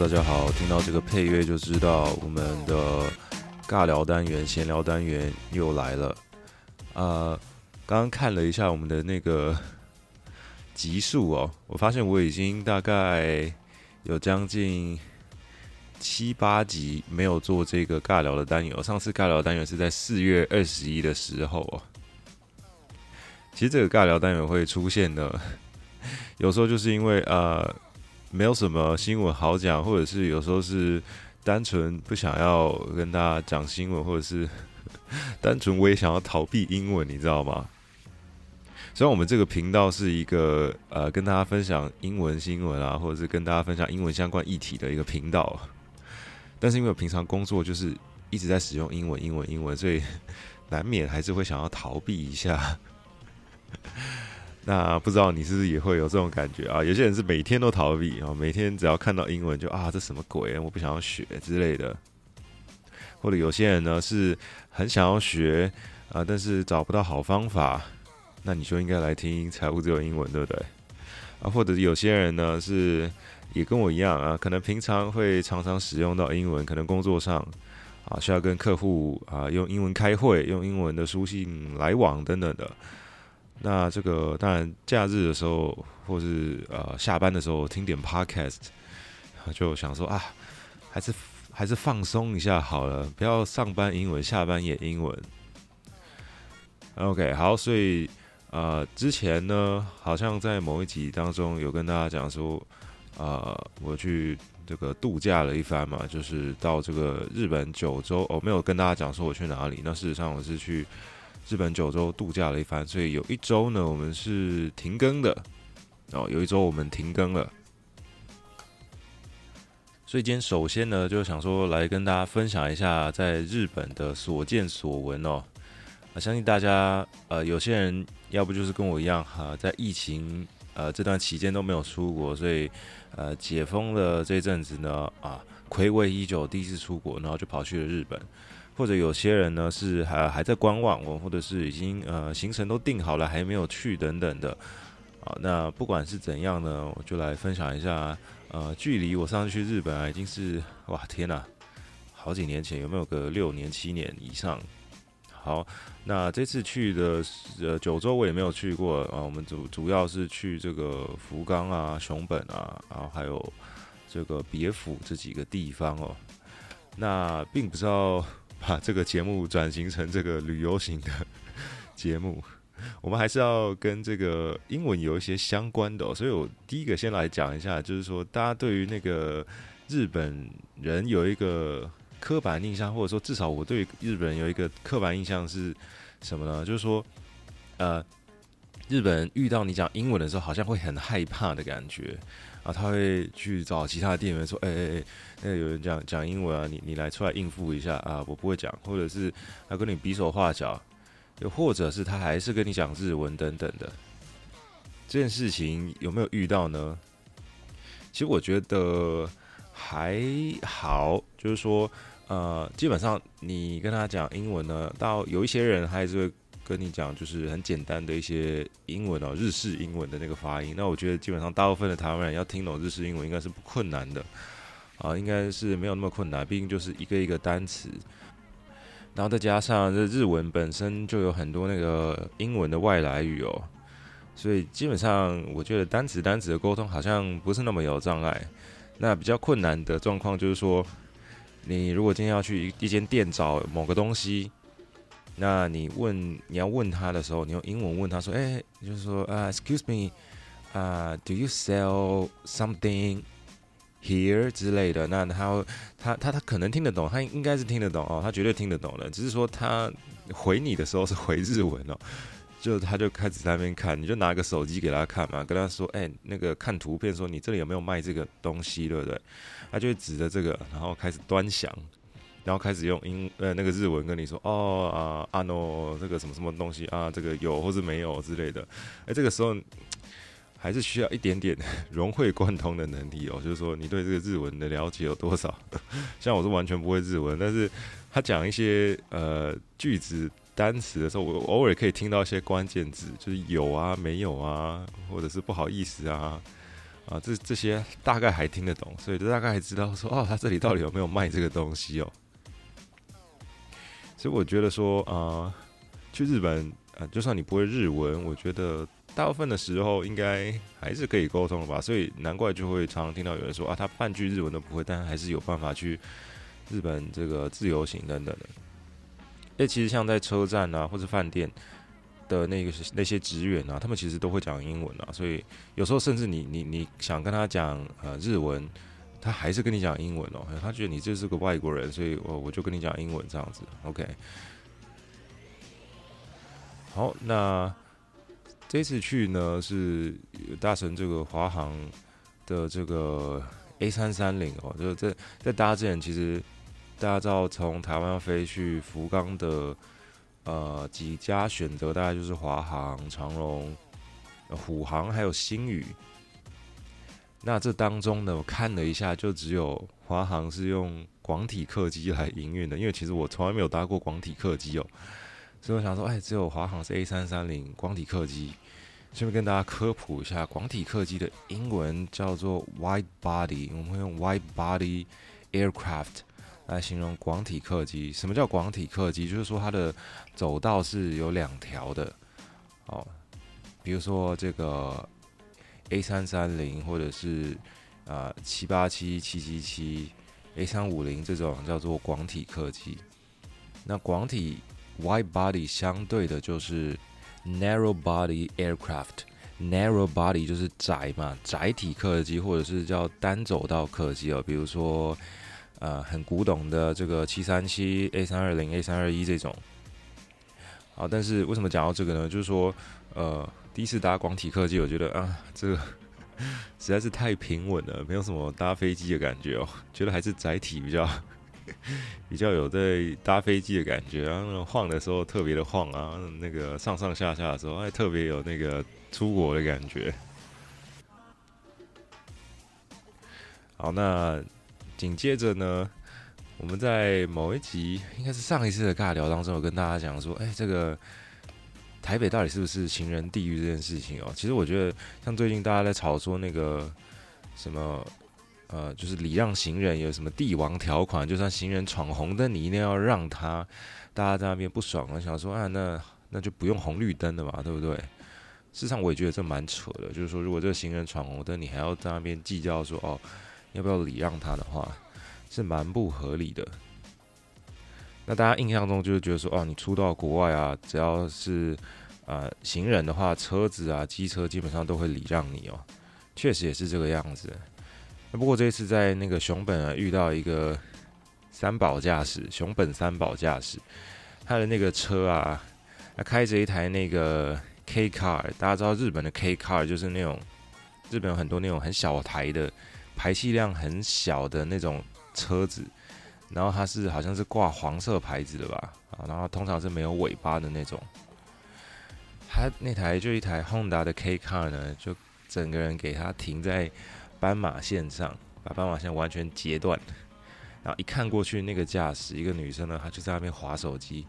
大家好，听到这个配乐就知道我们的尬聊单元、闲聊单元又来了。呃，刚刚看了一下我们的那个 集数哦，我发现我已经大概有将近七八集没有做这个尬聊的单元。上次尬聊单元是在四月二十一的时候哦。其实这个尬聊单元会出现的，有时候就是因为呃。没有什么新闻好讲，或者是有时候是单纯不想要跟大家讲新闻，或者是 单纯我也想要逃避英文，你知道吗？虽然我们这个频道是一个呃跟大家分享英文新闻啊，或者是跟大家分享英文相关议题的一个频道，但是因为我平常工作就是一直在使用英文、英文、英文，所以 难免还是会想要逃避一下。那不知道你是不是也会有这种感觉啊？有些人是每天都逃避啊，每天只要看到英文就啊，这什么鬼？我不想要学之类的。或者有些人呢是很想要学啊，但是找不到好方法。那你就应该来听财务自由英文，对不对？啊，或者有些人呢是也跟我一样啊，可能平常会常常使用到英文，可能工作上啊需要跟客户啊用英文开会，用英文的书信来往等等的。那这个当然，假日的时候，或是呃下班的时候听点 podcast，就想说啊，还是还是放松一下好了，不要上班英文，下班也英文。OK，好，所以呃之前呢，好像在某一集当中有跟大家讲说，呃我去这个度假了一番嘛，就是到这个日本九州，哦没有跟大家讲说我去哪里，那事实上我是去。日本九州度假了一番，所以有一周呢，我们是停更的哦。有一周我们停更了，所以今天首先呢，就想说来跟大家分享一下在日本的所见所闻哦。啊，相信大家呃，有些人要不就是跟我一样哈，在疫情呃这段期间都没有出国，所以呃解封了这阵子呢啊，睽违已久第一次出国，然后就跑去了日本。或者有些人呢是还还在观望，或者是已经呃行程都定好了还没有去等等的，啊，那不管是怎样呢，我就来分享一下，呃，距离我上次去日本啊已经是哇天呐，好几年前有没有个六年七年以上？好，那这次去的呃九州我也没有去过啊，我们主主要是去这个福冈啊、熊本啊，然后还有这个别府这几个地方哦，那并不知道。把这个节目转型成这个旅游型的 节目，我们还是要跟这个英文有一些相关的，所以我第一个先来讲一下，就是说大家对于那个日本人有一个刻板印象，或者说至少我对日本人有一个刻板印象是什么呢？就是说，呃，日本人遇到你讲英文的时候，好像会很害怕的感觉。啊，他会去找其他的店员说：“哎哎哎，那有人讲讲英文啊，你你来出来应付一下啊，我不会讲。”或者是他跟你比手画脚，又或者是他还是跟你讲日文等等的。这件事情有没有遇到呢？其实我觉得还好，就是说，呃，基本上你跟他讲英文呢，到有一些人还是会。跟你讲，就是很简单的一些英文哦，日式英文的那个发音。那我觉得基本上大部分的台湾人要听懂日式英文应该是不困难的啊，应该是没有那么困难。毕竟就是一个一个单词，然后再加上这日文本身就有很多那个英文的外来语哦，所以基本上我觉得单词单词的沟通好像不是那么有障碍。那比较困难的状况就是说，你如果今天要去一间店找某个东西。那你问你要问他的时候，你用英文问他说：“哎、就是说啊、，Excuse me，啊、，Do you sell something here 之类的？”那他他他他可能听得懂，他应该是听得懂哦，他绝对听得懂的。只是说他回你的时候是回日文哦，就他就开始在那边看，你就拿个手机给他看嘛，跟他说：“哎、那个看图片，说你这里有没有卖这个东西，对不对？”他就会指着这个，然后开始端详。然后开始用英呃那个日文跟你说哦啊啊 no 这个什么什么东西啊这个有或是没有之类的，哎这个时候 还是需要一点点 融会贯通的能力哦，就是说你对这个日文的了解有多少？像我是完全不会日文，但是他讲一些呃句子单词的时候，我偶尔可以听到一些关键字，就是有啊没有啊，或者是不好意思啊啊，这这些大概还听得懂，所以就大概还知道说哦，他这里到底有没有卖这个东西哦。所以我觉得说啊、去日本啊，就算你不会日文，我觉得大部分的时候应该还是可以沟通的吧。所以难怪就会常常听到有人说啊，他半句日文都不会，但还是有办法去日本这个自由行等等的。诶，其实像在车站啊，或者饭店。的那个那些职员啊，他们其实都会讲英文啊，所以有时候甚至你你你想跟他讲呃日文，他还是跟你讲英文哦，他觉得你就是个外国人，所以我我就跟你讲英文这样子，OK。好，那这次去呢是搭乘这个华航的这个 A 三三零哦，就在在搭之前，其实大家知道从台湾要飞去福冈的。呃，几家选择大概就是华航、长荣、虎航还有星宇。那这当中呢，我看了一下，就只有华航是用广体客机来营运的。因为其实我从来没有搭过广体客机哦，所以我想说，哎，只有华航是 A 三三零广体客机。顺便跟大家科普一下，广体客机的英文叫做 Wide Body，我们会用 Wide Body Aircraft。来形容广体客机，什么叫广体客机？就是说它的走道是有两条的，哦，比如说这个 A 三三零或者是啊七八七、七七七、A 三五零这种叫做广体客机。那广体 Wide Body 相对的就是 Narrow Body Aircraft，Narrow Body 就是窄嘛，窄体客机或者是叫单走道客机哦，比如说。呃，很古董的这个七三七、A 三二零、A 三二一这种，好，但是为什么讲到这个呢？就是说，呃，第一次搭广体客机，我觉得啊，这个 实在是太平稳了，没有什么搭飞机的感觉哦，觉得还是窄体比较 比较有在搭飞机的感觉，然后晃的时候特别的晃啊，那个上上下下的时候还特别有那个出国的感觉。好，那。紧接着呢，我们在某一集，应该是上一次的尬聊当中，有跟大家讲说，哎，这个台北到底是不是行人地狱这件事情哦？其实我觉得，像最近大家在吵说那个什么，呃，就是礼让行人有什么帝王条款，就算行人闯红灯，你一定要让他，大家在那边不爽，了想说，啊，那那就不用红绿灯的嘛，对不对？事实上，我也觉得这蛮扯的，就是说，如果这个行人闯红灯，你还要在那边计较说，哦。要不要礼让他的话，是蛮不合理的。那大家印象中就是觉得说，哦，你出到国外啊，只要是、呃、行人的话，车子啊、机车基本上都会礼让你哦。确实也是这个样子。那不过这一次在那个熊本啊，遇到一个三宝驾驶，熊本三宝驾驶，他的那个车啊，他开着一台那个 K car，大家知道日本的 K car 就是那种日本有很多那种很小台的。排气量很小的那种车子，然后它是好像是挂黄色牌子的吧，啊，然后通常是没有尾巴的那种。它那台就一台 Honda 的 K Car 呢，就整个人给它停在斑马线上，把斑马线完全截断。然后一看过去，那个驾驶一个女生呢，她就在那边滑手机，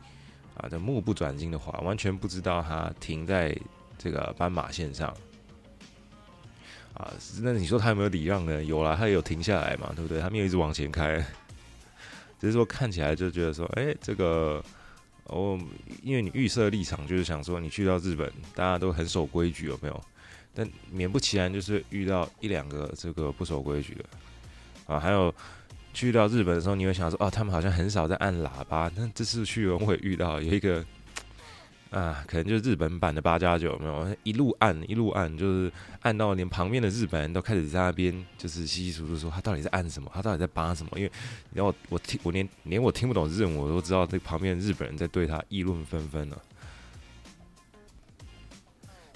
啊，就目不转睛的滑，完全不知道她停在这个斑马线上。啊，那你说他有没有礼让呢？有啦，他也有停下来嘛，对不对？他没有一直往前开，只是说看起来就觉得说，哎、这个哦，因为你预设立场就是想说，你去到日本，大家都很守规矩，有没有？但免不其然就是遇到一两个这个不守规矩的啊。还有去到日本的时候，你会想说，哦，他们好像很少在按喇叭。那这次去我会遇到有一个。啊，可能就是日本版的八加九，没有一路按一路按，就是按到连旁边的日本人都开始在那边就是稀稀疏疏说他到底在按什么，他到底在扒什么？因为然后我听我连连我听不懂日文，我都知道这旁边日本人在对他议论纷纷了。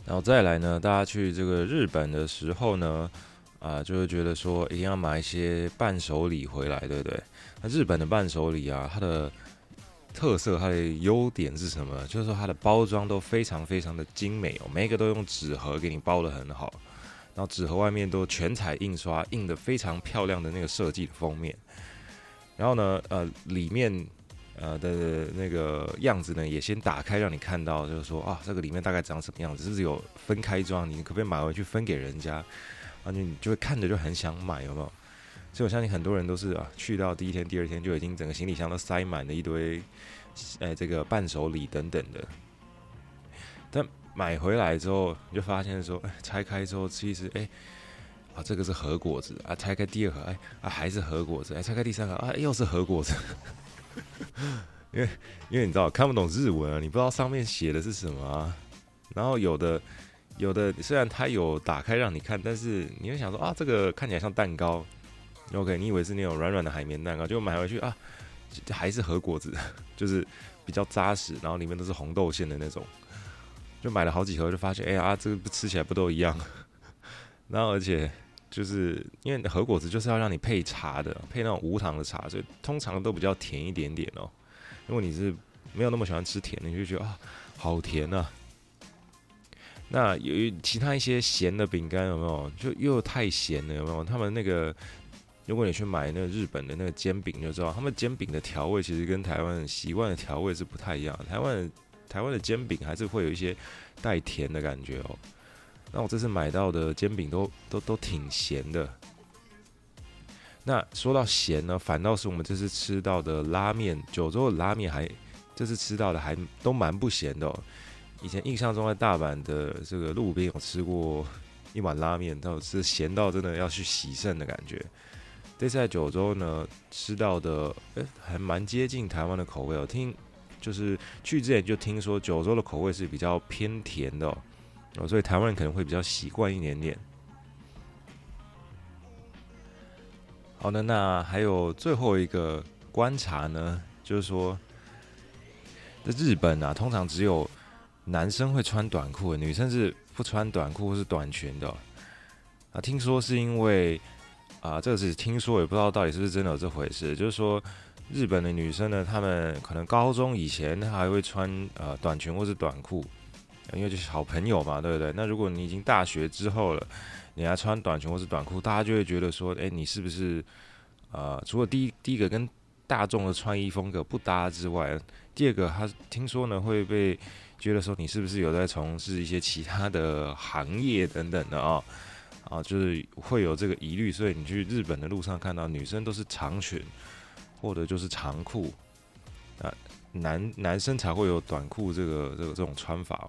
然后再来呢，大家去这个日本的时候呢，啊，就会觉得说一定要买一些伴手礼回来，对不对？那日本的伴手礼啊，它的。特色，它的优点是什么？就是说它的包装都非常非常的精美哦，每一个都用纸盒给你包得很好，然后纸盒外面都全彩印刷，印得非常漂亮的那个设计的封面。然后呢，呃，里面呃的那个样子呢，也先打开让你看到，就是说啊，这个里面大概长什么样子，是不是有分开装？你可不可以买回去分给人家？啊，你就会看着就很想买，有没有？所以我相信很多人都是啊，去到第一天、第二天就已经整个行李箱都塞满了一堆，哎，这个伴手礼等等的。但买回来之后，你就发现说，哎，拆开之后其实，哎，啊，这个是核果子啊，拆开第二盒，哎，啊，还是核果子，哎，拆开第三盒，啊，又是核果子。因为，因为你知道看不懂日文啊，你不知道上面写的是什么啊。然后有的，有的虽然它有打开让你看，但是你会想说啊，这个看起来像蛋糕。OK，你以为是那种软软的海绵蛋糕，结果买回去啊，还是和果子，就是比较扎实，然后里面都是红豆馅的那种。就买了好几盒，就发现哎呀，这个吃起来不都一样？然后而且就是因为和果子就是要让你配茶的，配那种无糖的茶，所以通常都比较甜一点点哦。如果你是没有那么喜欢吃甜的，你就觉得啊，好甜啊。那有其他一些咸的饼干有没有？就又太咸了有没有？他们那个，如果你去买那个日本的那个煎饼，就知道他们煎饼的调味其实跟台湾习惯的调味是不太一样。台湾台湾的煎饼还是会有一些带甜的感觉哦。那我这次买到的煎饼都都都挺咸的。那说到咸呢，反倒是我们这次吃到的拉面，九州的拉面还这次吃到的还都蛮不咸的哦。以前印象中在大阪的这个路边有吃过一碗拉面，倒是咸到真的要去洗肾的感觉。这次在九州呢吃到的，诶，还蛮接近台湾的口味哦。听。就是去之前就听说九州的口味是比较偏甜的，所以台湾人可能会比较习惯一点点。好的，那还有最后一个观察呢，就是说在日本啊，通常只有男生会穿短裤，女生是不穿短裤或是短裙的啊。听说是因为啊，这个是听说，也不知道到底是不是真的有这回事，就是说。日本的女生呢，她们可能高中以前她还会穿呃短裙或是短裤，因为就是好朋友嘛，对不对？那如果你已经大学之后了，你还穿短裙或是短裤，大家就会觉得说，诶，你是不是呃，除了第一第一个跟大众的穿衣风格不搭之外，第二个他听说呢会被觉得说你是不是有在从事一些其他的行业等等的啊啊，就是会有这个疑虑，所以你去日本的路上看到女生都是长裙。或者就是长裤，啊，男男生才会有短裤这个这个这种穿法。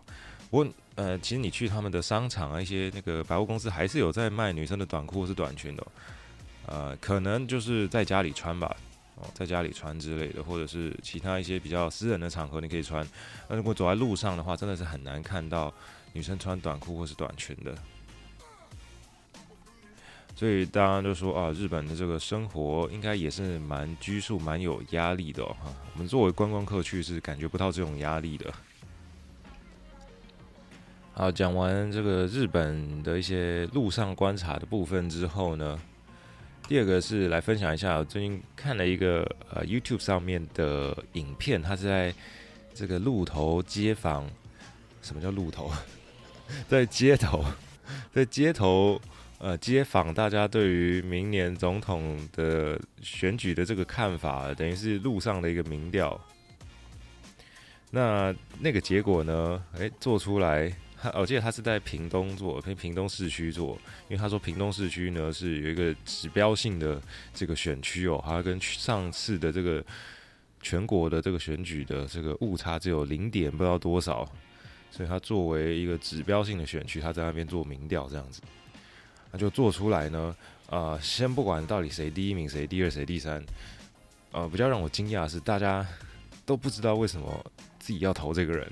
不过，呃，其实你去他们的商场啊，一些那个百货公司还是有在卖女生的短裤或是短裙的。呃，可能就是在家里穿吧，哦，在家里穿之类的，或者是其他一些比较私人的场合你可以穿。那如果走在路上的话，真的是很难看到女生穿短裤或是短裙的。所以大家都说啊，日本的这个生活应该也是蛮拘束、蛮有压力的哈、我们作为观光客去是感觉不到这种压力的。好，讲完这个日本的一些路上观察的部分之后呢，第二个是来分享一下，最近看了一个呃 YouTube 上面的影片，它是在这个路头街访。什么叫路头？在街头，在街头。呃，街访大家对于明年总统的选举的这个看法，等于是路上的一个民调。那那个结果呢？诶，做出来，我记得他是在屏东做，跟屏东市区做，因为他说屏东市区呢是有一个指标性的这个选区哦，它跟上次的这个全国的这个选举的这个误差只有零点不知道多少，所以他作为一个指标性的选区，他在那边做民调这样子。那就做出来呢，呃，先不管到底谁第一名，谁第二，谁第三，呃，比较让我惊讶的是，大家都不知道为什么自己要投这个人，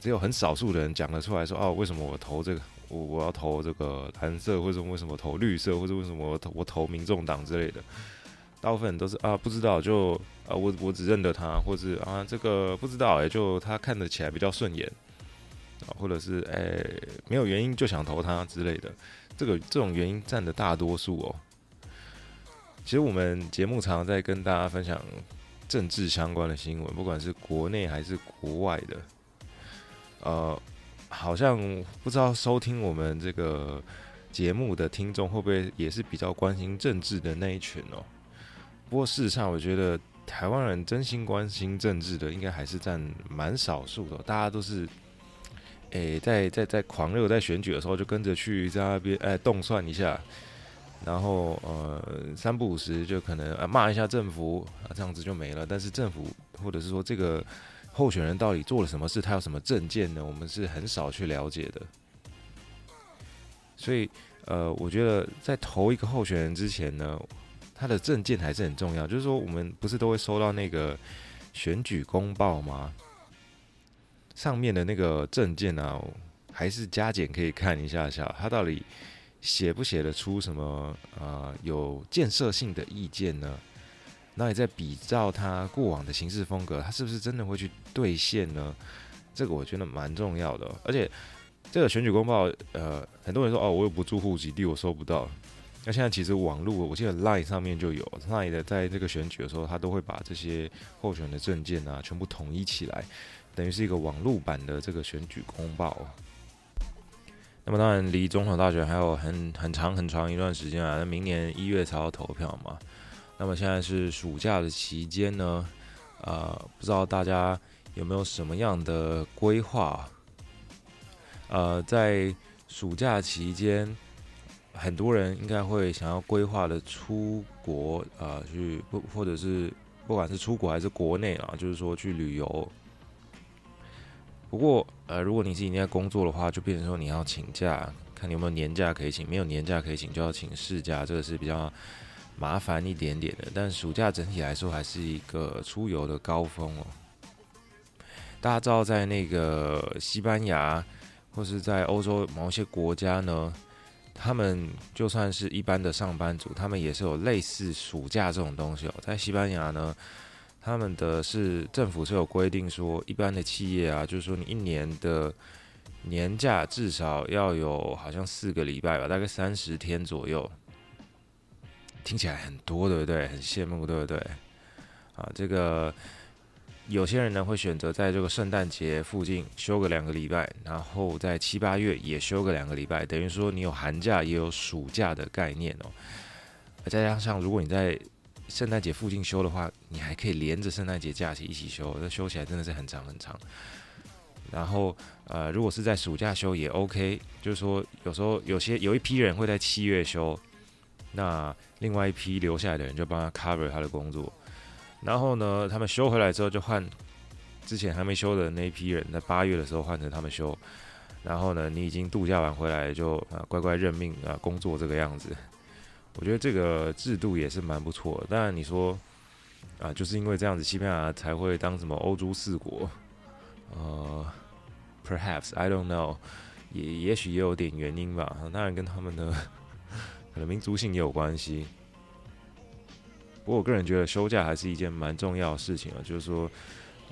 只有很少数的人讲得出来说，哦，为什么我投这个，我我要投这个蓝色，或者为什么投绿色，或者为什么我投我投民众党之类的，大部分人都是啊，不知道，就啊，我我只认得他，或是啊，这个不知道，也就他看得起来比较顺眼，啊，或者是哎、没有原因就想投他之类的。这个这种原因占的大多数哦。其实我们节目常常在跟大家分享政治相关的新闻，不管是国内还是国外的。呃，好像不知道收听我们这个节目的听众会不会也是比较关心政治的那一群哦。不过事实上，我觉得台湾人真心关心政治的，应该还是占蛮少数的。大家都是诶，在在在狂热在选举的时候，就跟着去在那边哎动算一下，然后呃三不五时就可能啊骂一下政府啊，这样子就没了。但是政府或者是说这个候选人到底做了什么事，他有什么政见呢？我们是很少去了解的。所以呃，我觉得在投一个候选人之前呢，他的政见还是很重要。就是说，我们不是都会收到那个选举公报吗？上面的那个证件啊，还是加减可以看一下下，他到底写不写得出什么呃有建设性的意见呢？那你再比照他过往的行事风格，他是不是真的会去兑现呢？这个我觉得蛮重要的。而且这个选举公报，呃，很多人说哦，我又不住户籍地，我收不到。那现在其实网络，我记得 Line 上面就有 Line 的，在这个选举的时候，他都会把这些候选的证件啊，全部统一起来。等于是一个网络版的这个选举公报。那么当然离总统大选还有很很长很长一段时间啊，那明年一月才要投票嘛。那么现在是暑假的期间呢，呃，不知道大家有没有什么样的规划？呃，在暑假期间，很多人应该会想要规划的出国啊，去不或者是不管是出国还是国内啊，就是说去旅游。不过，呃，如果你是已经在工作的话，就变成说你要请假，看你有没有年假可以请。没有年假可以请，就要请事假，这个是比较麻烦一点点的。但暑假整体来说，还是一个出游的高峰哦。大家知道，在那个西班牙或是在欧洲某些国家呢，他们就算是一般的上班族，他们也是有类似暑假这种东西哦。在西班牙呢。他们的是政府是有规定说，一般的企业啊，就是说你一年的年假至少要有好像四个礼拜吧，大概三十天左右，听起来很多，对不对？很羡慕，对不对？啊，这个有些人呢会选择在这个圣诞节附近休个两个礼拜，然后在七八月也休个两个礼拜，等于说你有寒假也有暑假的概念哦。再加上如果你在圣诞节附近休的话，你还可以连着圣诞节假期一起休，这休起来真的是很长很长。然后，呃，如果是在暑假休也 OK，就是说有时候有些有一批人会在七月休，那另外一批留下来的人就帮他 cover 他的工作。然后呢，他们休回来之后就换之前还没休的那一批人，在八月的时候换成他们休。然后呢，你已经度假完回来就啊乖乖认命啊工作这个样子。我觉得这个制度也是蛮不错的。当然你说啊，就是因为这样子，西班牙才会当什么欧洲四国，呃，perhaps I don't know，也也许也有点原因吧。当然跟他们的可能民族性也有关系。不过我个人觉得休假还是一件蛮重要的事情啊，就是说，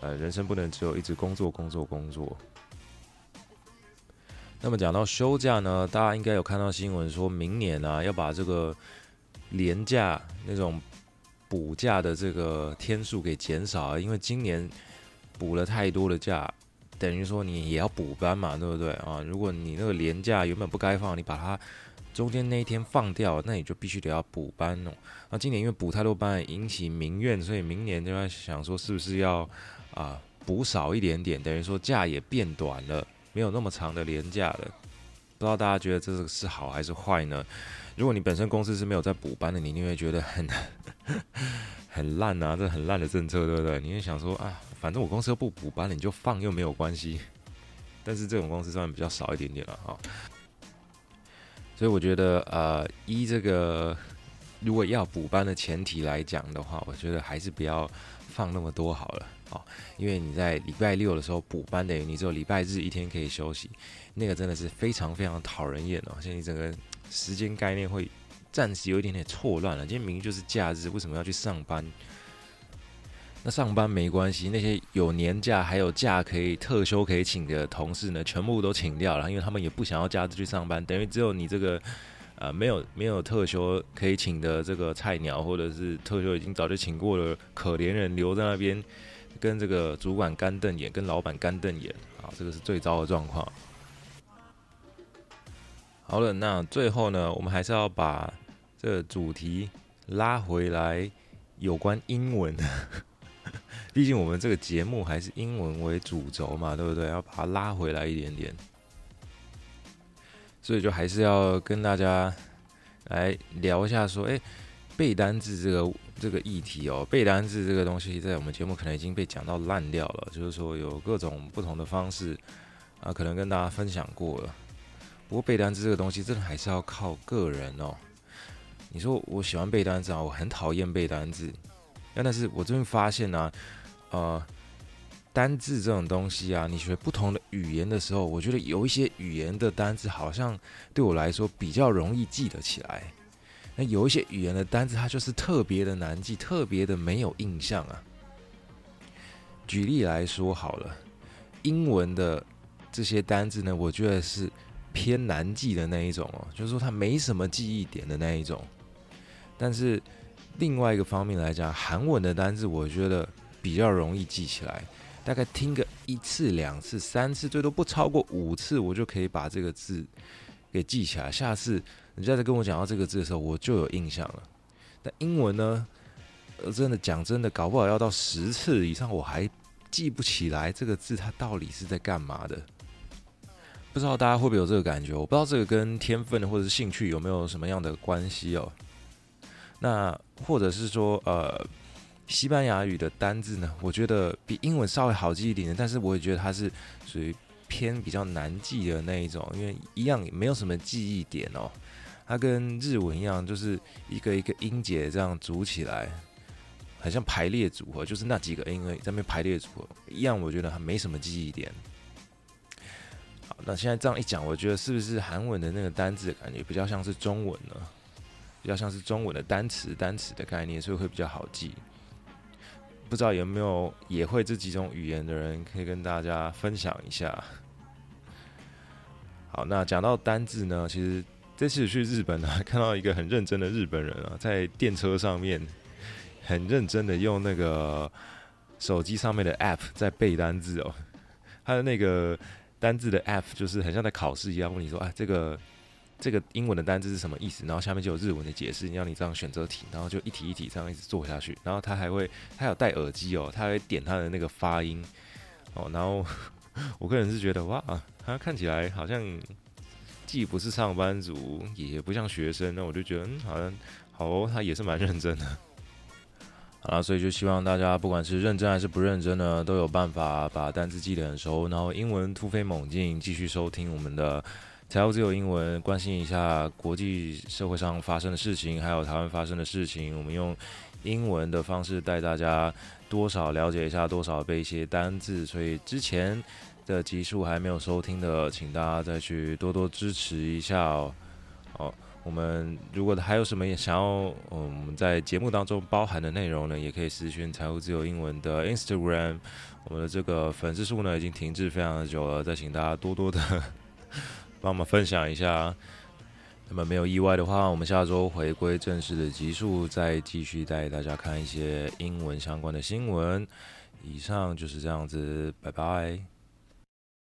呃，人生不能只有一直工作工作工作。那么讲到休假呢，大家应该有看到新闻，说明年啊要把这个连假那种补假的这个天数给减少，因为今年补了太多的假，等于说你也要补班嘛，对不对啊？如果你那个连假原本不该放，你把它中间那一天放掉，那你就必须得要补班哦。那今年因为补太多班引起民怨，所以明年就在想说是不是要啊补少一点点，等于说假也变短了。没有那么长的连假了，不知道大家觉得这是好还是坏呢？如果你本身公司是没有在补班的，你一定会觉得很 很烂啊，这很烂的政策，对不对？你会想说啊，反正我公司又不补班了，你就放又没有关系。但是这种公司算比较少一点点了哈。所以我觉得呃，一这个如果要补班的前提来讲的话，我觉得还是不要放那么多好了。哦，因为你在礼拜六的时候补班，等于你只有礼拜日一天可以休息，那个真的是非常非常讨人厌哦。现在你整个时间概念会暂时有一点点错乱了。今天明明就是假日，为什么要去上班？那上班没关系，那些有年假还有假可以特休可以请的同事呢，全部都请掉了，因为他们也不想要假日去上班，等于只有你这个呃没有没有特休可以请的这个菜鸟，或者是特休已经早就请过了可怜人留在那边。跟这个主管干瞪眼，跟老板干瞪眼，啊，这个是最糟的状况。好了，那最后呢，我们还是要把这个主题拉回来，有关英文。毕竟我们这个节目还是英文为主轴嘛，对不对？要把它拉回来一点点。所以就还是要跟大家来聊一下，说，哎，背单字这个这个议题哦，背单字这个东西在我们节目可能已经被讲到烂掉了，就是说有各种不同的方式啊，可能跟大家分享过了。不过背单字这个东西真的还是要靠个人哦。你说我喜欢背单字啊，我很讨厌背单字，但是我最近发现呢、呃。单字这种东西啊，你学不同的语言的时候，我觉得有一些语言的单字好像对我来说比较容易记得起来。那有一些语言的单字，它就是特别的难记，特别的没有印象啊。举例来说好了，英文的这些单字呢，我觉得是偏难记的那一种哦，就是说它没什么记忆点的那一种。但是另外一个方面来讲，韩文的单字，我觉得比较容易记起来。大概听个一次、两次、三次，最多不超过五次，我就可以把这个字给记起来。下次人家在跟我讲到这个字的时候，我就有印象了。但英文呢，呃，真的讲真的，搞不好要到十次以上，我还记不起来这个字它到底是在干嘛的。不知道大家会不会有这个感觉？我不知道这个跟天分或者是兴趣有没有什么样的关系哦。那或者是说，呃。西班牙语的单字呢，我觉得比英文稍微好记一点，但是我也觉得它是属于偏比较难记的那一种，因为一样也没有什么记忆点哦。它跟日文一样，就是一个一个音节这样组起来，很像排列组合，就是那几个音，在那边排列组合一样，我觉得还没什么记忆点。好，那现在这样一讲，我觉得是不是韩文的那个单字的感觉比较像是中文呢？比较像是中文的单词单词的概念，所以会比较好记。不知道有没有也会这几种语言的人，可以跟大家分享一下。好，那讲到单字呢，其实这次去日本呢，看到一个很认真的日本人啊，在电车上面很认真的用那个手机上面的 app 在背单字哦。他的那个单字的 app 就是很像在考试一样，问你说啊，这个。这个英文的单字是什么意思？然后下面就有日文的解释，要你这样选择题，然后就一题一题这样一直做下去。然后他还会，他有戴耳机哦，他会点他的那个发音哦。然后 我个人是觉得哇，他看起来好像既不是上班族，也不像学生，那我就觉得嗯，好像好哦，他也是蛮认真的。好啦，所以就希望大家不管是认真还是不认真呢，都有办法把单字记得很熟，然后英文突飞猛进，继续收听我们的。财务自由英文，关心一下国际社会上发生的事情，还有台湾发生的事情。我们用英文的方式带大家多少了解一下，多少背一些单字。所以之前的集数还没有收听的，请大家再去多多支持一下哦。好，我们如果还有什么想要嗯在节目当中包含的内容呢，也可以私讯财务自由英文的 Instagram。我们的这个粉丝数呢已经停滞非常的久了，再请大家多多的。帮我们分享一下，那么没有意外的话，我们下周回归正式的集数，再继续带大家看一些英文相关的新闻。以上就是这样子，拜拜。